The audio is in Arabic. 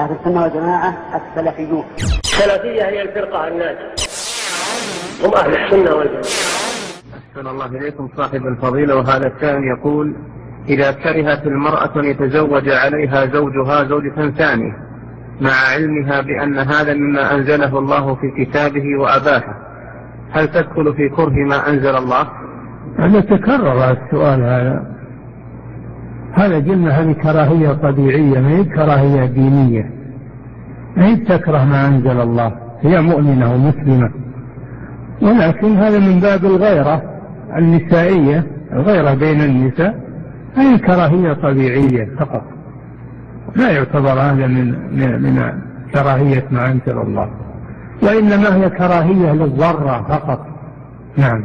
أهل السنة والجماعة السلفيون. السلفية هي الفرقة الناجية هم أهل السنة والجماعة. أحسن الله إليكم صاحب الفضيلة وهذا السائل يقول إذا كرهت المرأة أن يتزوج عليها زوجها زوجة ثانية مع علمها بأن هذا مما أنزله الله في كتابه وأباحه هل تدخل في كره ما أنزل الله؟ هذا تكرر السؤال هذا. هذا قلنا هذه كراهية طبيعية ما هي كراهية دينية؟ ما هي تكره ما أنزل الله؟ هي مؤمنة ومسلمة. ولكن هذا من باب الغيرة النسائية الغيرة بين النساء. هي كراهية طبيعية فقط. لا يعتبر هذا من من كراهية ما أنزل الله. وإنما هي كراهية للضرة فقط. نعم.